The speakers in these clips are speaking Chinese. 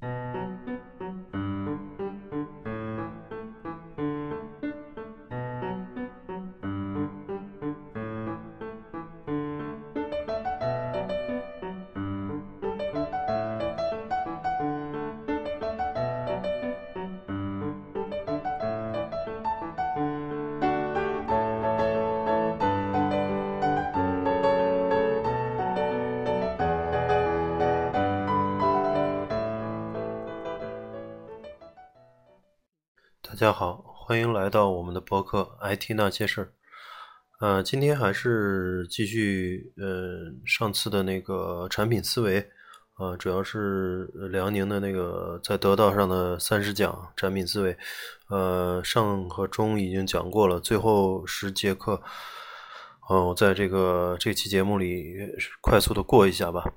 大大家好，欢迎来到我们的博客 IT 那些事儿。呃，今天还是继续呃上次的那个产品思维，呃，主要是辽宁的那个在得道上的三十讲产品思维。呃，上和中已经讲过了，最后十节课，嗯，我在这个这期节目里快速的过一下吧。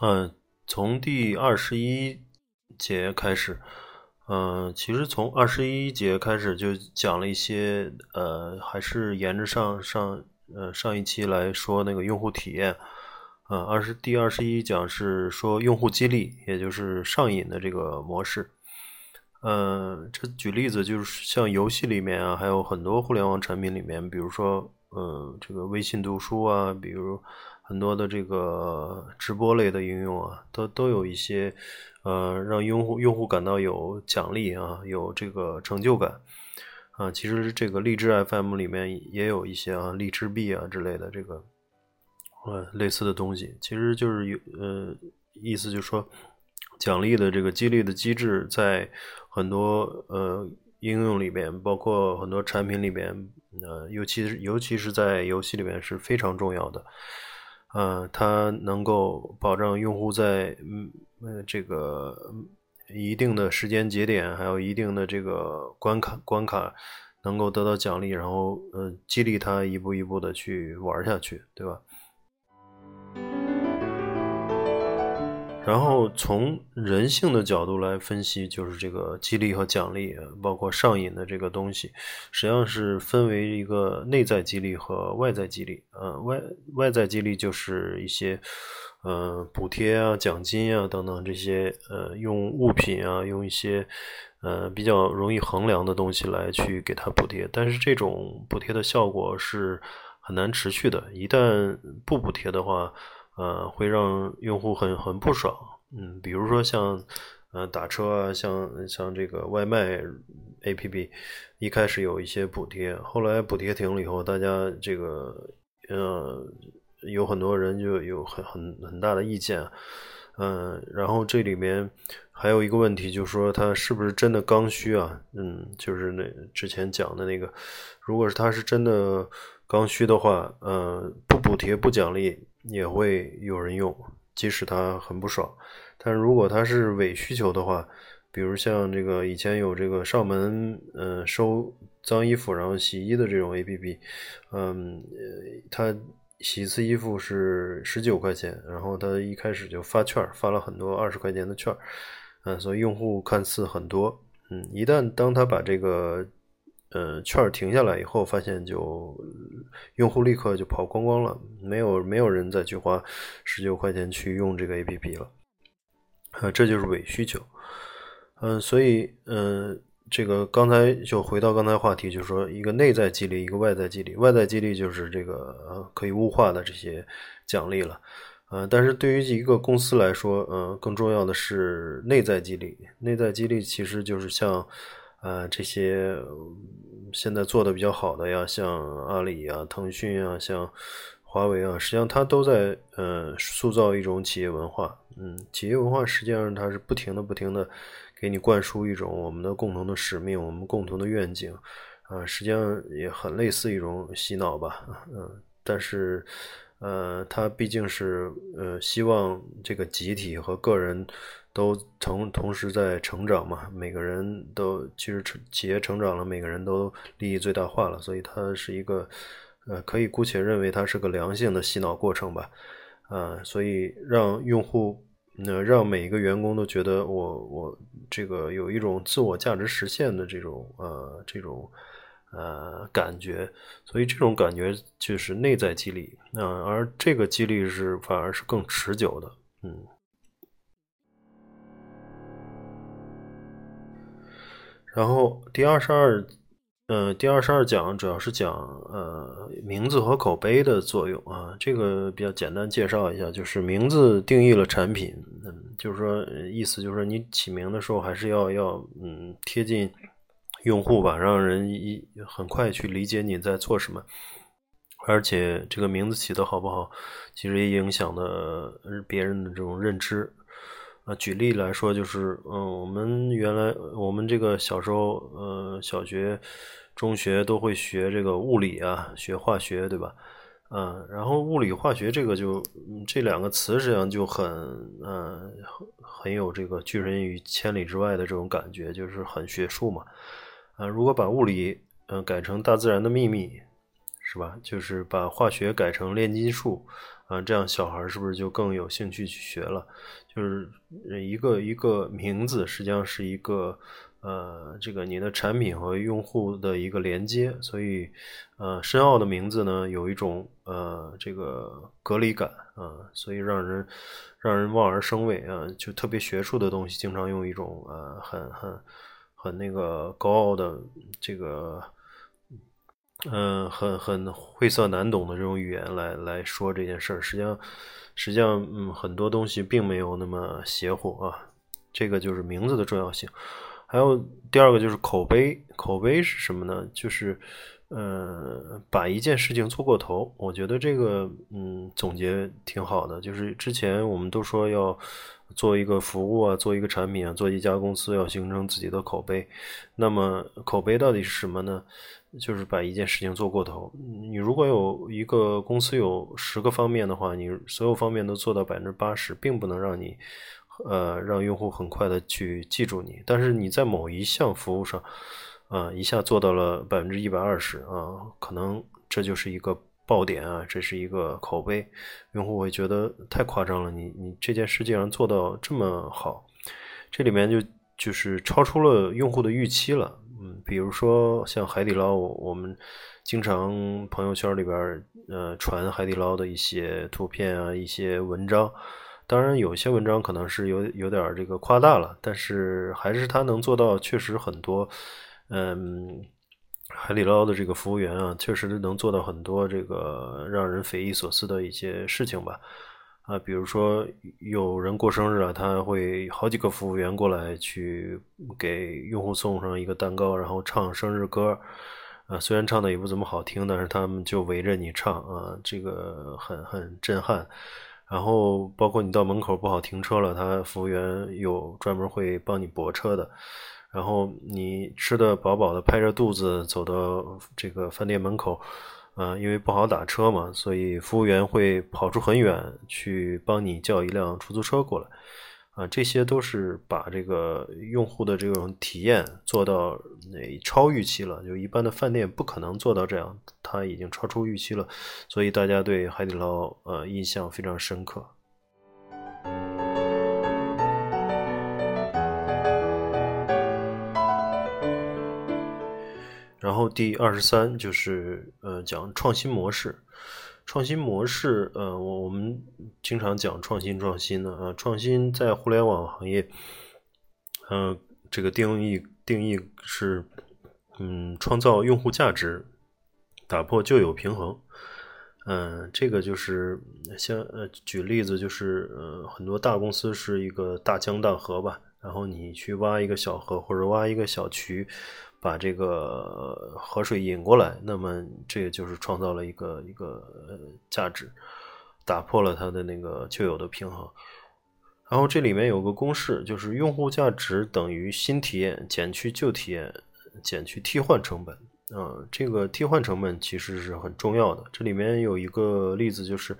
嗯，从第二十一节开始。嗯，其实从二十一节开始就讲了一些，呃，还是沿着上上呃上一期来说那个用户体验，呃，二十第二十一讲是说用户激励，也就是上瘾的这个模式。嗯，这举例子就是像游戏里面啊，还有很多互联网产品里面，比如说，呃，这个微信读书啊，比如很多的这个直播类的应用啊，都都有一些。呃，让用户用户感到有奖励啊，有这个成就感啊。其实这个荔枝 FM 里面也有一些啊，荔枝币啊之类的这个呃类似的东西。其实就是有呃意思，就是说奖励的这个激励的机制，在很多呃应用里面，包括很多产品里面，呃，尤其是尤其是在游戏里面是非常重要的。呃，它能够保障用户在嗯。呃，这个一定的时间节点，还有一定的这个关卡关卡，能够得到奖励，然后呃激励他一步一步的去玩下去，对吧？然后从人性的角度来分析，就是这个激励和奖励，包括上瘾的这个东西，实际上是分为一个内在激励和外在激励。呃，外外在激励就是一些。呃，补贴啊、奖金啊等等这些，呃，用物品啊，用一些呃比较容易衡量的东西来去给他补贴，但是这种补贴的效果是很难持续的。一旦不补贴的话，呃，会让用户很很不爽。嗯，比如说像呃打车啊，像像这个外卖 APP，一开始有一些补贴，后来补贴停了以后，大家这个呃。有很多人就有很很很大的意见，嗯，然后这里面还有一个问题，就是说他是不是真的刚需啊？嗯，就是那之前讲的那个，如果是他是真的刚需的话，嗯，不补贴不奖励也会有人用，即使他很不爽。但如果他是伪需求的话，比如像这个以前有这个上门嗯收脏衣服然后洗衣的这种 A P P，嗯，他。洗一次衣服是十九块钱，然后他一开始就发券，发了很多二十块钱的券，嗯，所以用户看似很多，嗯，一旦当他把这个呃券停下来以后，发现就用户立刻就跑光光了，没有没有人再去花十九块钱去用这个 APP 了，啊，这就是伪需求，嗯，所以嗯。这个刚才就回到刚才话题，就是说一个内在激励，一个外在激励。外在激励就是这个呃可以物化的这些奖励了，呃，但是对于一个公司来说，呃，更重要的是内在激励。内在激励其实就是像，呃，这些现在做的比较好的呀，像阿里啊、腾讯啊、像华为啊，实际上它都在呃塑造一种企业文化。嗯，企业文化实际上它是不停的、不停的。给你灌输一种我们的共同的使命，我们共同的愿景，啊，实际上也很类似一种洗脑吧，嗯，但是，呃，它毕竟是呃希望这个集体和个人都同同时在成长嘛，每个人都其实成企业成长了，每个人都利益最大化了，所以它是一个呃可以姑且认为它是个良性的洗脑过程吧，啊，所以让用户。呃让每一个员工都觉得我我这个有一种自我价值实现的这种呃这种呃感觉，所以这种感觉就是内在激励啊，而这个激励是反而是更持久的，嗯。然后第二十二，呃，第二十二讲主要是讲呃名字和口碑的作用啊，这个比较简单介绍一下，就是名字定义了产品，嗯，就是说意思就是说你起名的时候还是要要嗯贴近用户吧，让人一很快去理解你在做什么，而且这个名字起的好不好，其实也影响的别人的这种认知。啊，举例来说，就是，嗯，我们原来我们这个小时候，呃，小学、中学都会学这个物理啊，学化学，对吧？嗯，然后物理、化学这个就这两个词实际上就很，嗯，很有这个拒人于千里之外的这种感觉，就是很学术嘛。啊，如果把物理，嗯，改成大自然的秘密，是吧？就是把化学改成炼金术。啊，这样小孩是不是就更有兴趣去学了？就是一个一个名字，实际上是一个呃，这个你的产品和用户的一个连接。所以，呃，深奥的名字呢，有一种呃这个隔离感啊，所以让人让人望而生畏啊。就特别学术的东西，经常用一种呃很很很那个高傲的这个。嗯，很很晦涩难懂的这种语言来来说这件事儿，实际上，实际上，嗯，很多东西并没有那么邪乎啊。这个就是名字的重要性。还有第二个就是口碑，口碑是什么呢？就是，呃，把一件事情做过头。我觉得这个，嗯，总结挺好的。就是之前我们都说要做一个服务啊，做一个产品啊，做一家公司要形成自己的口碑。那么口碑到底是什么呢？就是把一件事情做过头。你如果有一个公司有十个方面的话，你所有方面都做到百分之八十，并不能让你，呃，让用户很快的去记住你。但是你在某一项服务上，啊，一下做到了百分之一百二十啊，可能这就是一个爆点啊，这是一个口碑，用户会觉得太夸张了。你你这件事竟然做到这么好，这里面就就是超出了用户的预期了。嗯，比如说像海底捞，我们经常朋友圈里边呃传海底捞的一些图片啊，一些文章。当然，有些文章可能是有有点这个夸大了，但是还是他能做到，确实很多。嗯，海底捞的这个服务员啊，确实能做到很多这个让人匪夷所思的一些事情吧。啊，比如说有人过生日啊，他会好几个服务员过来去给用户送上一个蛋糕，然后唱生日歌。啊，虽然唱的也不怎么好听，但是他们就围着你唱啊，这个很很震撼。然后包括你到门口不好停车了，他服务员有专门会帮你泊车的。然后你吃的饱饱的，拍着肚子走到这个饭店门口。啊，因为不好打车嘛，所以服务员会跑出很远去帮你叫一辆出租车过来。啊，这些都是把这个用户的这种体验做到那超预期了，就一般的饭店不可能做到这样，它已经超出预期了，所以大家对海底捞呃印象非常深刻。然后第二十三就是呃讲创新模式，创新模式呃我我们经常讲创新创新的啊创新在互联网行业，嗯这个定义定义是嗯创造用户价值，打破旧有平衡，嗯这个就是像呃举例子就是呃很多大公司是一个大江大河吧，然后你去挖一个小河或者挖一个小渠。把这个河水引过来，那么这个就是创造了一个一个价值，打破了它的那个旧有的平衡。然后这里面有个公式，就是用户价值等于新体验减去旧体验减去替换成本。嗯，这个替换成本其实是很重要的。这里面有一个例子，就是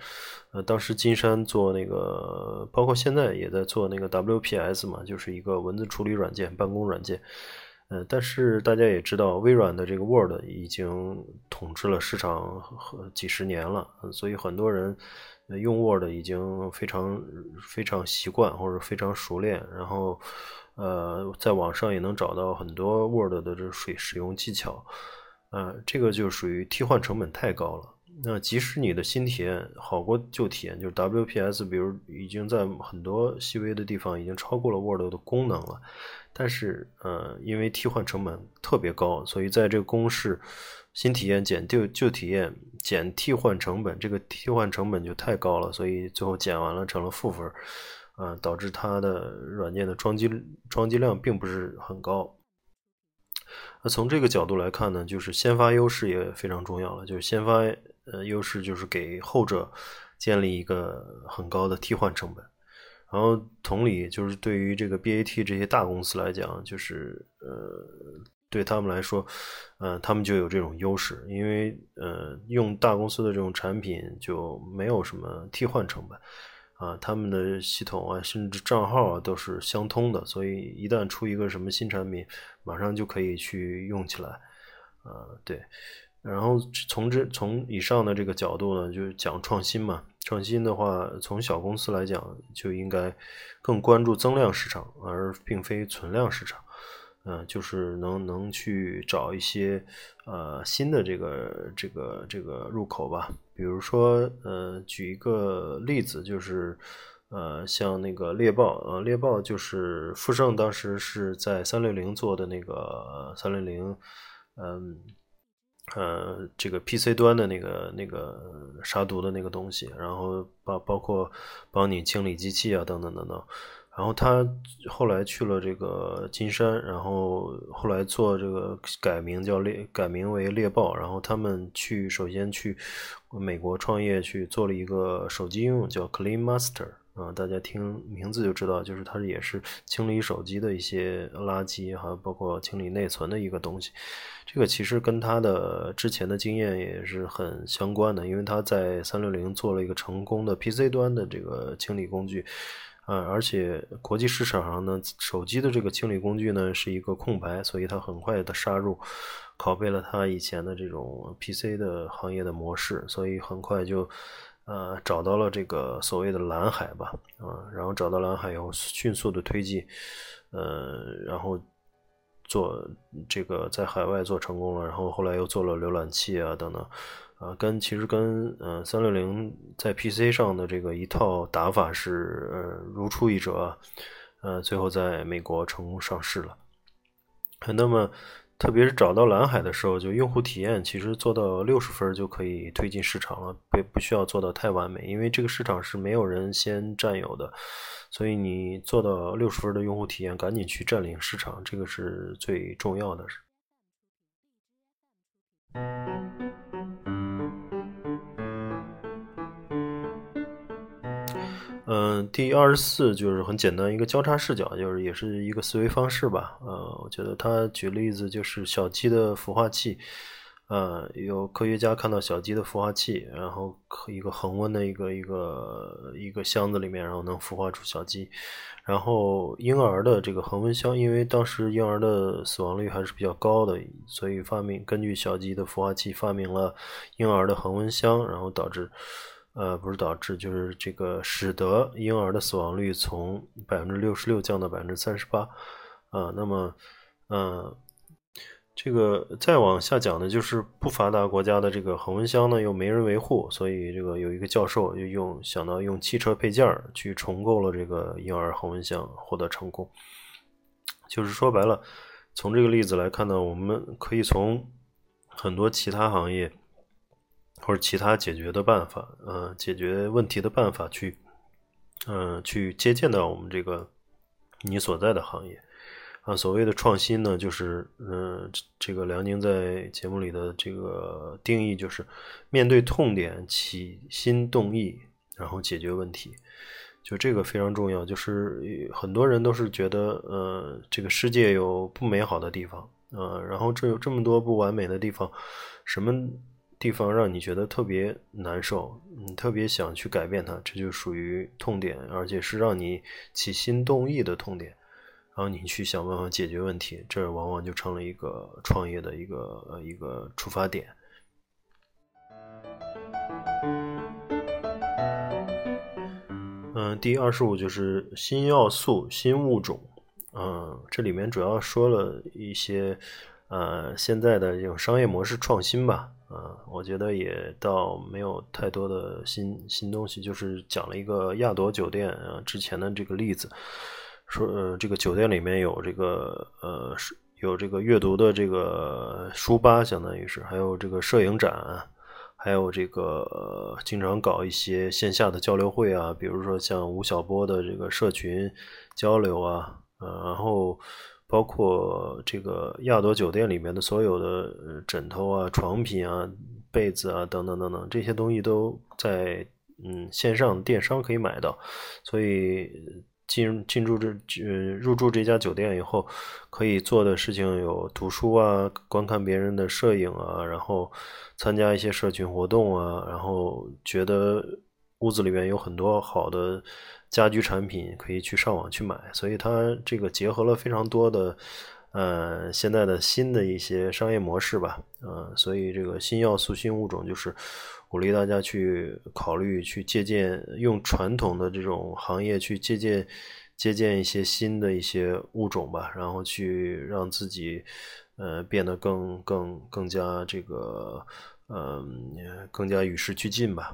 呃，当时金山做那个，包括现在也在做那个 WPS 嘛，就是一个文字处理软件、办公软件。嗯，但是大家也知道，微软的这个 Word 已经统治了市场几十年了，所以很多人用 Word 已经非常非常习惯或者非常熟练，然后呃，在网上也能找到很多 Word 的这水使用技巧，呃，这个就属于替换成本太高了，那即使你的新体验好过旧体验，就是 WPS，比如已经在很多细微的地方已经超过了 Word 的功能了，但是呃，因为替换成本特别高，所以在这个公式新体验减旧旧体验减替换成本，这个替换成本就太高了，所以最后减完了成了负分，啊，导致它的软件的装机装机量并不是很高。那从这个角度来看呢，就是先发优势也非常重要了。就是先发呃优势，就是给后者建立一个很高的替换成本。然后同理，就是对于这个 BAT 这些大公司来讲，就是呃对他们来说，呃他们就有这种优势，因为呃用大公司的这种产品就没有什么替换成本。啊，他们的系统啊，甚至账号啊，都是相通的，所以一旦出一个什么新产品，马上就可以去用起来。啊，对。然后从这从以上的这个角度呢，就讲创新嘛。创新的话，从小公司来讲，就应该更关注增量市场，而并非存量市场。嗯，就是能能去找一些呃新的这个这个这个入口吧。比如说，呃，举一个例子，就是呃，像那个猎豹，呃，猎豹就是富盛当时是在三六零做的那个三六零，嗯，呃，这个 PC 端的那个那个杀毒的那个东西，然后包包括帮你清理机器啊，等等等等。然后他后来去了这个金山，然后后来做这个改名叫猎，改名为猎豹。然后他们去首先去美国创业，去做了一个手机应用叫 Clean Master 啊，大家听名字就知道，就是它也是清理手机的一些垃圾，还有包括清理内存的一个东西。这个其实跟它的之前的经验也是很相关的，因为它在三六零做了一个成功的 PC 端的这个清理工具。啊，而且国际市场上呢，手机的这个清理工具呢是一个空白，所以它很快的杀入，拷贝了它以前的这种 PC 的行业的模式，所以很快就呃找到了这个所谓的蓝海吧，啊，然后找到蓝海以后迅速的推进，呃，然后做这个在海外做成功了，然后后来又做了浏览器啊等等。啊，跟其实跟呃三六零在 PC 上的这个一套打法是呃如出一辙，呃最后在美国成功上市了。那么特别是找到蓝海的时候，就用户体验其实做到六十分就可以推进市场了，不不需要做到太完美，因为这个市场是没有人先占有的，所以你做到六十分的用户体验，赶紧去占领市场，这个是最重要的。嗯，第二十四就是很简单一个交叉视角，就是也是一个思维方式吧。呃，我觉得他举例子就是小鸡的孵化器，呃，有科学家看到小鸡的孵化器，然后一个恒温的一个一个一个箱子里面，然后能孵化出小鸡。然后婴儿的这个恒温箱，因为当时婴儿的死亡率还是比较高的，所以发明根据小鸡的孵化器发明了婴儿的恒温箱，然后导致。呃，不是导致，就是这个使得婴儿的死亡率从百分之六十六降到百分之三十八，啊，那么，嗯，这个再往下讲呢，就是不发达国家的这个恒温箱呢又没人维护，所以这个有一个教授就用想到用汽车配件去重构了这个婴儿恒温箱，获得成功。就是说白了，从这个例子来看呢，我们可以从很多其他行业。或者其他解决的办法，呃，解决问题的办法，去，嗯，去借鉴到我们这个你所在的行业，啊，所谓的创新呢，就是，嗯，这个梁宁在节目里的这个定义就是，面对痛点起心动意，然后解决问题，就这个非常重要。就是很多人都是觉得，呃，这个世界有不美好的地方，呃，然后这有这么多不完美的地方，什么？地方让你觉得特别难受，你特别想去改变它，这就属于痛点，而且是让你起心动意的痛点，然后你去想办法解决问题，这往往就成了一个创业的一个呃一个出发点。嗯，第二十五就是新要素、新物种，嗯，这里面主要说了一些呃现在的这种商业模式创新吧。啊，我觉得也倒没有太多的新新东西，就是讲了一个亚朵酒店啊之前的这个例子，说呃这个酒店里面有这个呃有这个阅读的这个书吧，相当于是还有这个摄影展，还有这个经常搞一些线下的交流会啊，比如说像吴晓波的这个社群交流啊，呃然后。包括这个亚朵酒店里面的所有的枕头啊、床品啊、被子啊等等等等，这些东西都在嗯线上电商可以买到。所以进进驻这呃入住这家酒店以后，可以做的事情有读书啊、观看别人的摄影啊，然后参加一些社群活动啊，然后觉得屋子里面有很多好的。家居产品可以去上网去买，所以它这个结合了非常多的，呃，现在的新的一些商业模式吧，呃，所以这个新要素、新物种就是鼓励大家去考虑、去借鉴，用传统的这种行业去借鉴、借鉴一些新的一些物种吧，然后去让自己呃变得更、更、更加这个，嗯，更加与时俱进吧。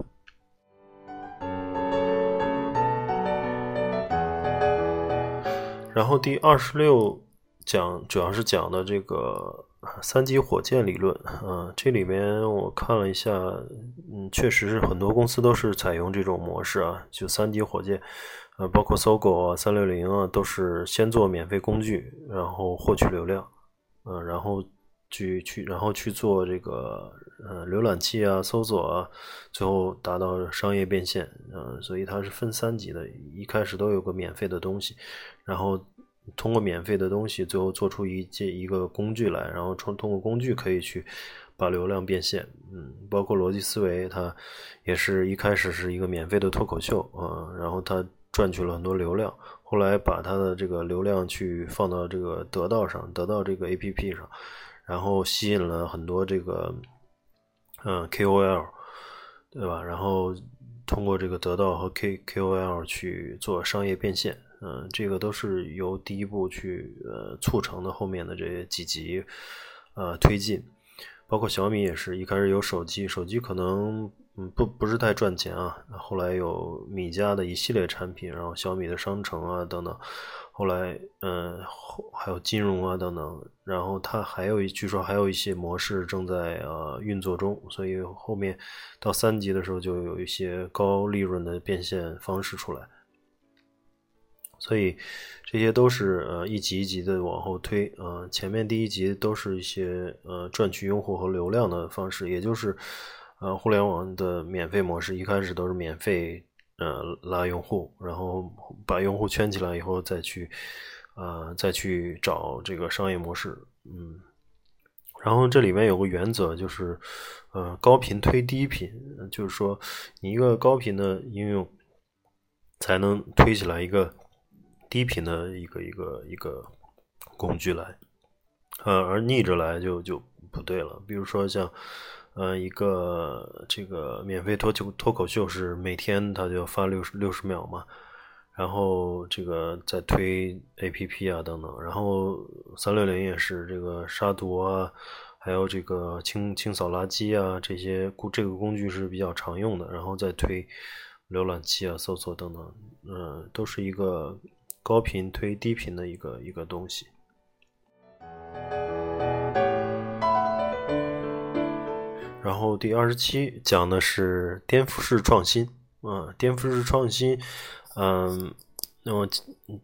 然后第二十六讲主要是讲的这个三级火箭理论，啊，这里面我看了一下，嗯，确实是很多公司都是采用这种模式啊，就三级火箭，呃，包括搜狗啊、三六零啊，都是先做免费工具，然后获取流量，嗯，然后去去，然后去做这个呃浏览器啊、搜索啊，最后达到商业变现，嗯，所以它是分三级的，一开始都有个免费的东西。然后通过免费的东西，最后做出一件一个工具来，然后通通过工具可以去把流量变现。嗯，包括逻辑思维，它也是一开始是一个免费的脱口秀啊，然后它赚取了很多流量，后来把它的这个流量去放到这个得到上，得到这个 A P P 上，然后吸引了很多这个嗯 K O L，对吧？然后通过这个得到和 K K O L 去做商业变现。嗯，这个都是由第一步去呃促成的，后面的这几级呃推进，包括小米也是一开始有手机，手机可能嗯不不是太赚钱啊，后来有米家的一系列产品，然后小米的商城啊等等，后来嗯后还有金融啊等等，然后它还有一据说还有一些模式正在呃运作中，所以后面到三级的时候就有一些高利润的变现方式出来。所以这些都是呃一级一级的往后推，呃前面第一级都是一些呃赚取用户和流量的方式，也就是呃互联网的免费模式，一开始都是免费呃拉用户，然后把用户圈起来以后再去呃再去找这个商业模式，嗯，然后这里面有个原则就是呃高频推低频，就是说你一个高频的应用才能推起来一个。低频的一个一个一个工具来，呃，而逆着来就就不对了。比如说像，呃，一个这个免费脱口脱口秀是每天他就发六十六十秒嘛，然后这个再推 A P P 啊等等，然后三六零也是这个杀毒啊，还有这个清清扫垃圾啊这些工这个工具是比较常用的，然后再推浏览器啊搜索等等，嗯，都是一个。高频推低频的一个一个东西，然后第二十七讲的是颠覆式创新，嗯，颠覆式创新，嗯，那么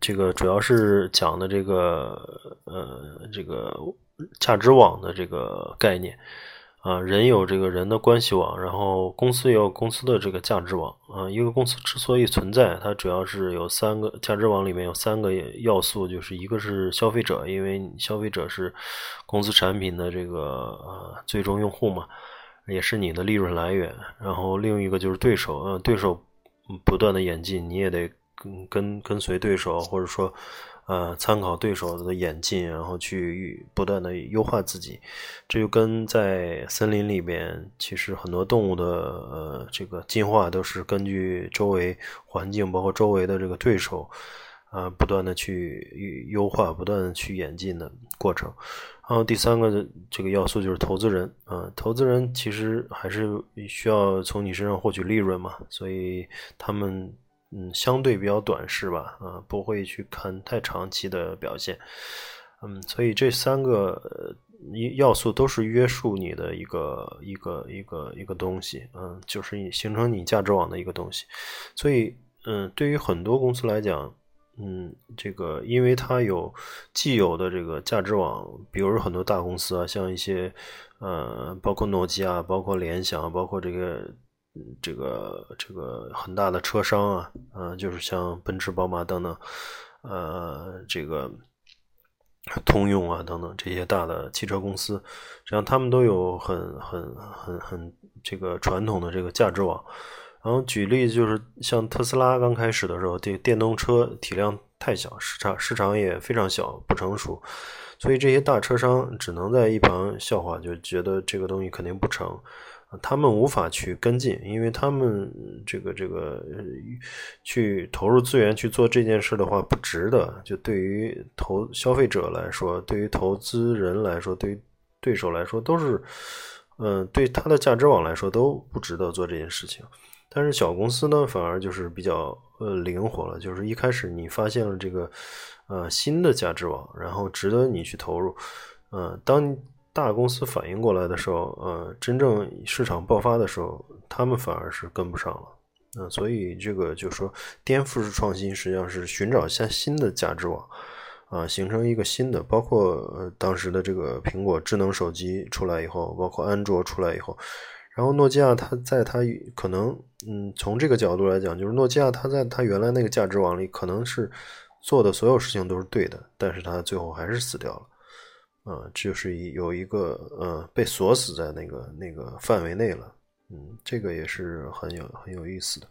这个主要是讲的这个呃这个价值网的这个概念。啊，人有这个人的关系网，然后公司也有公司的这个价值网。啊，一个公司之所以存在，它主要是有三个价值网里面有三个要素，就是一个是消费者，因为消费者是公司产品的这个呃最终用户嘛，也是你的利润来源。然后另一个就是对手，呃，对手不断的演进，你也得跟跟跟随对手，或者说。呃，参考对手的演进，然后去不断的优化自己，这就跟在森林里边，其实很多动物的呃这个进化都是根据周围环境，包括周围的这个对手，啊，不断的去优化，不断的去演进的过程。然后第三个这个要素就是投资人啊，投资人其实还是需要从你身上获取利润嘛，所以他们嗯相对比较短视吧，啊，不会去看太长期的表现。嗯，所以这三个要素都是约束你的一个一个一个一个东西，嗯，就是你形成你价值网的一个东西。所以，嗯，对于很多公司来讲。嗯，这个因为它有既有的这个价值网，比如很多大公司啊，像一些呃，包括诺基亚、包括联想、包括这个这个这个很大的车商啊，嗯，就是像奔驰、宝马等等，呃，这个通用啊等等这些大的汽车公司，实际上他们都有很很很很这个传统的这个价值网。然后举例就是像特斯拉刚开始的时候，这电动车体量太小，市场市场也非常小，不成熟，所以这些大车商只能在一旁笑话，就觉得这个东西肯定不成，他们无法去跟进，因为他们这个这个去投入资源去做这件事的话不值得，就对于投消费者来说，对于投资人来说，对于对手来说都是，嗯，对他的价值网来说都不值得做这件事情。但是小公司呢，反而就是比较呃灵活了，就是一开始你发现了这个呃新的价值网，然后值得你去投入，呃，当大公司反应过来的时候，呃，真正市场爆发的时候，他们反而是跟不上了，嗯，所以这个就是说颠覆式创新实际上是寻找一下新的价值网，啊，形成一个新的，包括呃当时的这个苹果智能手机出来以后，包括安卓出来以后。然后诺基亚，它在它可能，嗯，从这个角度来讲，就是诺基亚它在它原来那个价值网里，可能是做的所有事情都是对的，但是它最后还是死掉了，嗯，就是有一个呃被锁死在那个那个范围内了，嗯，这个也是很有很有意思的。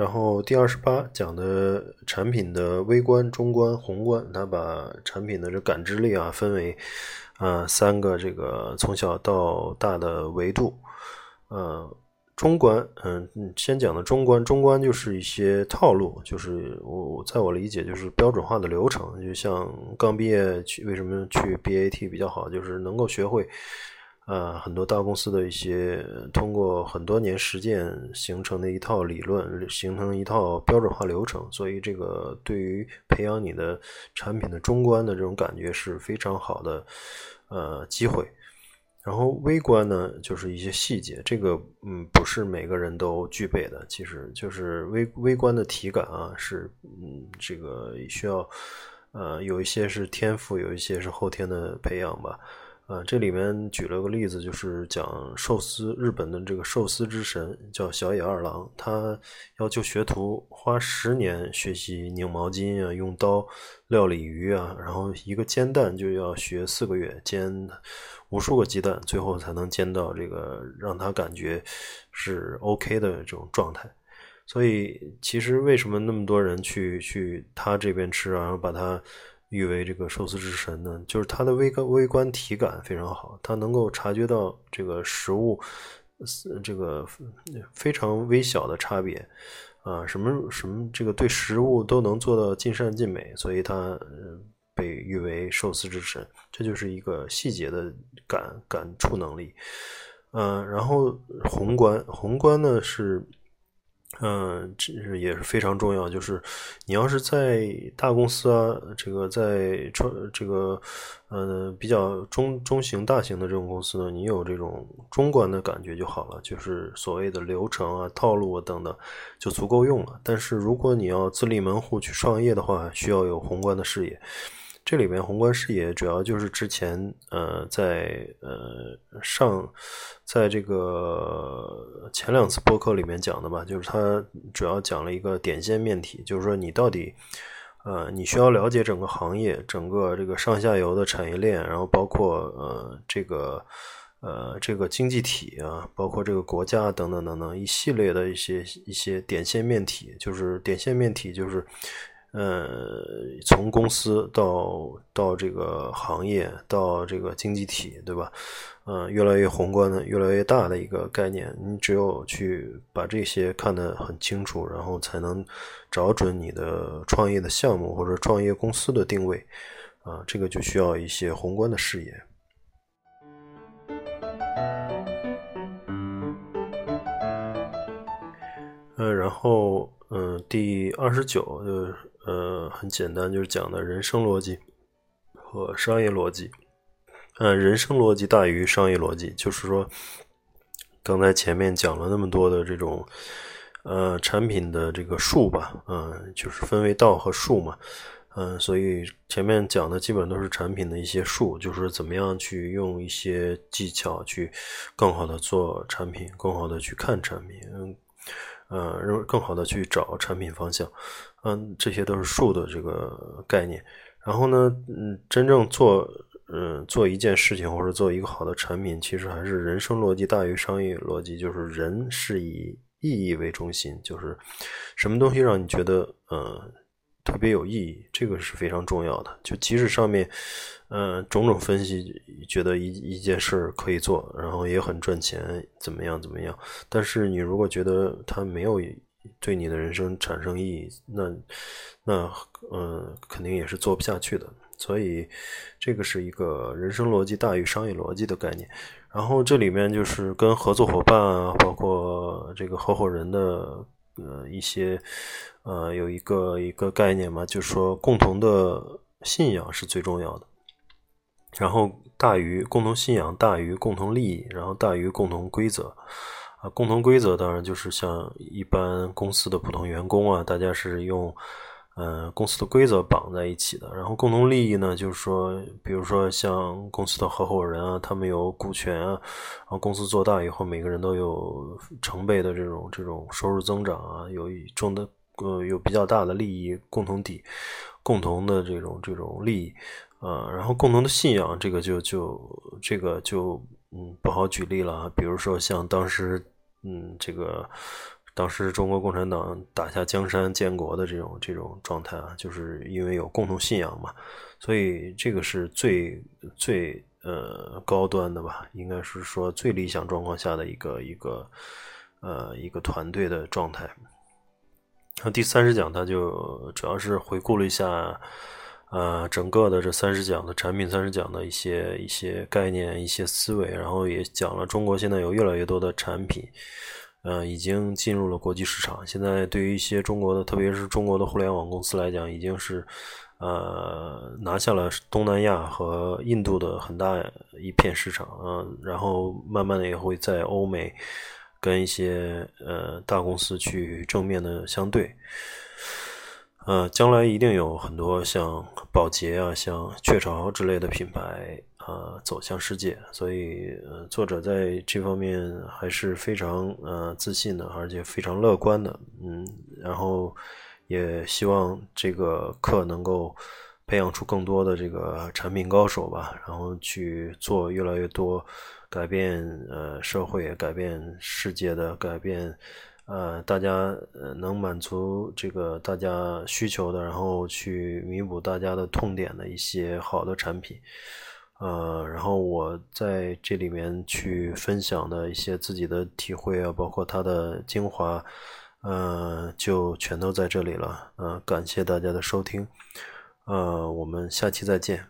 然后第二十八讲的产品的微观、中观、宏观，他把产品的这感知力啊分为啊三个这个从小到大的维度。呃，中观，嗯，先讲的中观，中观就是一些套路，就是我在我理解就是标准化的流程，就像刚毕业去为什么去 BAT 比较好，就是能够学会。呃，很多大公司的一些通过很多年实践形成的一套理论，形成一套标准化流程，所以这个对于培养你的产品的中观的这种感觉是非常好的呃机会。然后微观呢，就是一些细节，这个嗯不是每个人都具备的，其实就是微微观的体感啊，是嗯这个需要呃有一些是天赋，有一些是后天的培养吧。啊，这里面举了个例子，就是讲寿司，日本的这个寿司之神叫小野二郎，他要求学徒花十年学习拧毛巾啊，用刀料理鱼啊，然后一个煎蛋就要学四个月，煎无数个鸡蛋，最后才能煎到这个让他感觉是 OK 的这种状态。所以，其实为什么那么多人去去他这边吃，然后把他。誉为这个寿司之神呢，就是它的微观微观体感非常好，它能够察觉到这个食物，这个非常微小的差别，啊，什么什么这个对食物都能做到尽善尽美，所以它被誉为寿司之神。这就是一个细节的感感触能力，嗯，然后宏观宏观呢是。嗯，这也是非常重要。就是你要是在大公司啊，这个在创这个，呃，比较中中型、大型的这种公司呢，你有这种中观的感觉就好了。就是所谓的流程啊、套路啊等等，就足够用了。但是如果你要自立门户去创业的话，需要有宏观的视野。这里面宏观视野主要就是之前呃在呃上在这个前两次播客里面讲的吧，就是它主要讲了一个点线面体，就是说你到底呃你需要了解整个行业整个这个上下游的产业链，然后包括呃这个呃这个经济体啊，包括这个国家等等等等一系列的一些一些点线面体，就是点线面体就是。呃，从公司到到这个行业到这个经济体，对吧？嗯，越来越宏观的、越来越大的一个概念，你只有去把这些看得很清楚，然后才能找准你的创业的项目或者创业公司的定位。啊，这个就需要一些宏观的视野。呃，然后，嗯，第二十九就呃很简单，就是讲的人生逻辑和商业逻辑。嗯，人生逻辑大于商业逻辑，就是说，刚才前面讲了那么多的这种呃产品的这个术吧，嗯，就是分为道和术嘛。嗯，所以前面讲的基本都是产品的一些术，就是怎么样去用一些技巧去更好的做产品，更好的去看产品，呃，更好的去找产品方向，嗯，这些都是术的这个概念。然后呢，嗯，真正做，嗯，做一件事情或者做一个好的产品，其实还是人生逻辑大于商业逻辑，就是人是以意义为中心，就是什么东西让你觉得，嗯。特别有意义，这个是非常重要的。就即使上面，嗯，种种分析，觉得一一件事可以做，然后也很赚钱，怎么样怎么样？但是你如果觉得它没有对你的人生产生意义，那那嗯，肯定也是做不下去的。所以，这个是一个人生逻辑大于商业逻辑的概念。然后这里面就是跟合作伙伴啊，包括这个合伙人的。呃，一些呃，有一个一个概念嘛，就是说共同的信仰是最重要的，然后大于共同信仰大于共同利益，然后大于共同规则啊。共同规则当然就是像一般公司的普通员工啊，大家是用。嗯，公司的规则绑在一起的，然后共同利益呢，就是说，比如说像公司的合伙人啊，他们有股权啊，然后公司做大以后，每个人都有成倍的这种这种收入增长啊，有一重的呃有比较大的利益共同体，共同的这种这种利益呃，然后共同的信仰，这个就就这个就嗯不好举例了，比如说像当时嗯这个。当时中国共产党打下江山建国的这种这种状态啊，就是因为有共同信仰嘛，所以这个是最最呃高端的吧，应该是说最理想状况下的一个一个呃一个团队的状态。那第三十讲，它就主要是回顾了一下呃整个的这三十讲的产品三十讲的一些一些概念、一些思维，然后也讲了中国现在有越来越多的产品。呃，已经进入了国际市场。现在对于一些中国的，特别是中国的互联网公司来讲，已经是呃拿下了东南亚和印度的很大一片市场啊。然后慢慢的也会在欧美跟一些呃大公司去正面的相对。呃，将来一定有很多像宝洁啊、像雀巢之类的品牌。呃，走向世界，所以呃，作者在这方面还是非常呃自信的，而且非常乐观的，嗯，然后也希望这个课能够培养出更多的这个产品高手吧，然后去做越来越多改变呃社会、改变世界的、改变呃大家呃能满足这个大家需求的，然后去弥补大家的痛点的一些好的产品。呃，然后我在这里面去分享的一些自己的体会啊，包括它的精华，呃，就全都在这里了。呃，感谢大家的收听，呃，我们下期再见。